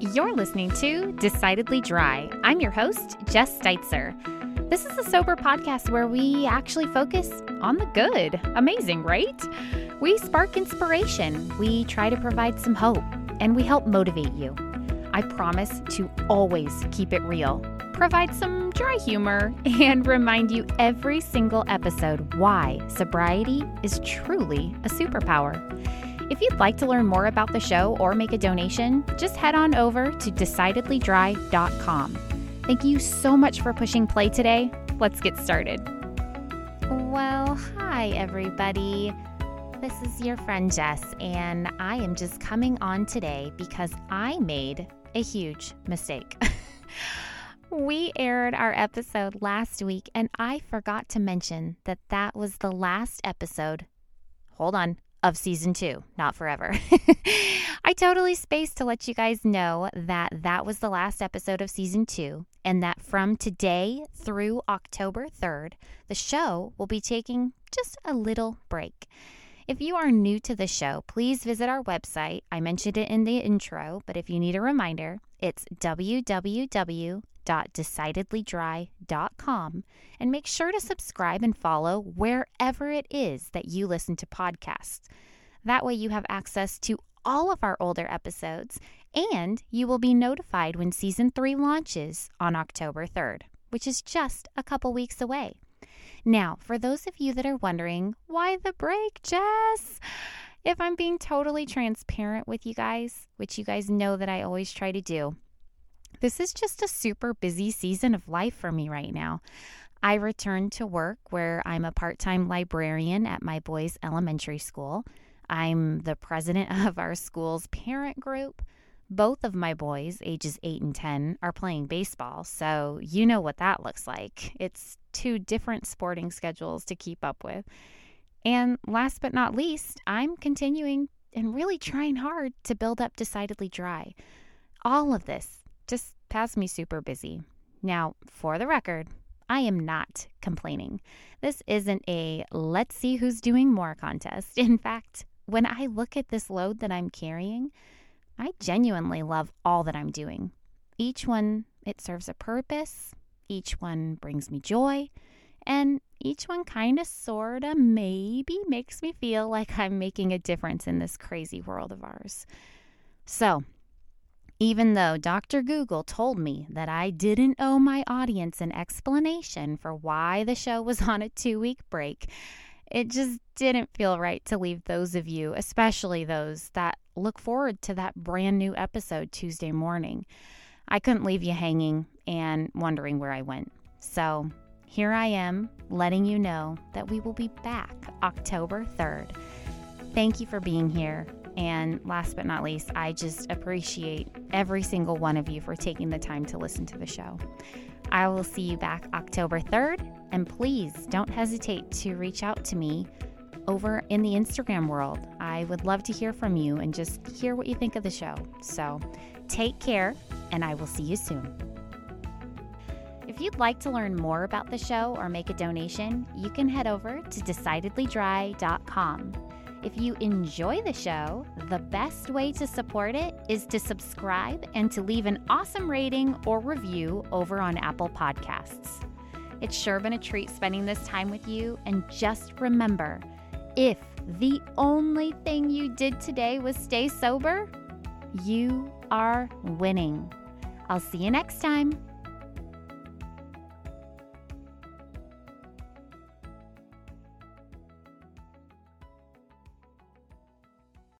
You're listening to Decidedly Dry. I'm your host, Jess Steitzer. This is a sober podcast where we actually focus on the good. Amazing, right? We spark inspiration, we try to provide some hope, and we help motivate you. I promise to always keep it real, provide some dry humor, and remind you every single episode why sobriety is truly a superpower. If you'd like to learn more about the show or make a donation, just head on over to decidedlydry.com. Thank you so much for pushing play today. Let's get started. Well, hi, everybody. This is your friend Jess, and I am just coming on today because I made a huge mistake. we aired our episode last week, and I forgot to mention that that was the last episode. Hold on of season two, not forever. I totally spaced to let you guys know that that was the last episode of season two, and that from today through October 3rd, the show will be taking just a little break. If you are new to the show, please visit our website. I mentioned it in the intro, but if you need a reminder, it's www www.decidedlydry.com and make sure to subscribe and follow wherever it is that you listen to podcasts. That way, you have access to all of our older episodes and you will be notified when season three launches on October 3rd, which is just a couple weeks away. Now, for those of you that are wondering, why the break, Jess? If I'm being totally transparent with you guys, which you guys know that I always try to do, this is just a super busy season of life for me right now. I returned to work where I'm a part time librarian at my boys' elementary school. I'm the president of our school's parent group. Both of my boys, ages 8 and 10, are playing baseball, so you know what that looks like. It's two different sporting schedules to keep up with. And last but not least, I'm continuing and really trying hard to build up Decidedly Dry. All of this just has me super busy. Now, for the record, I am not complaining. This isn't a let's see who's doing more contest. In fact, when I look at this load that I'm carrying, I genuinely love all that I'm doing. Each one, it serves a purpose, each one brings me joy, and each one kind of, sort of, maybe makes me feel like I'm making a difference in this crazy world of ours. So, even though Dr. Google told me that I didn't owe my audience an explanation for why the show was on a two week break, it just didn't feel right to leave those of you, especially those that look forward to that brand new episode Tuesday morning. I couldn't leave you hanging and wondering where I went. So here I am letting you know that we will be back October 3rd. Thank you for being here. And last but not least, I just appreciate every single one of you for taking the time to listen to the show. I will see you back October 3rd, and please don't hesitate to reach out to me over in the Instagram world. I would love to hear from you and just hear what you think of the show. So take care, and I will see you soon. If you'd like to learn more about the show or make a donation, you can head over to decidedlydry.com. If you enjoy the show, the best way to support it is to subscribe and to leave an awesome rating or review over on Apple Podcasts. It's sure been a treat spending this time with you, and just remember if the only thing you did today was stay sober, you are winning. I'll see you next time.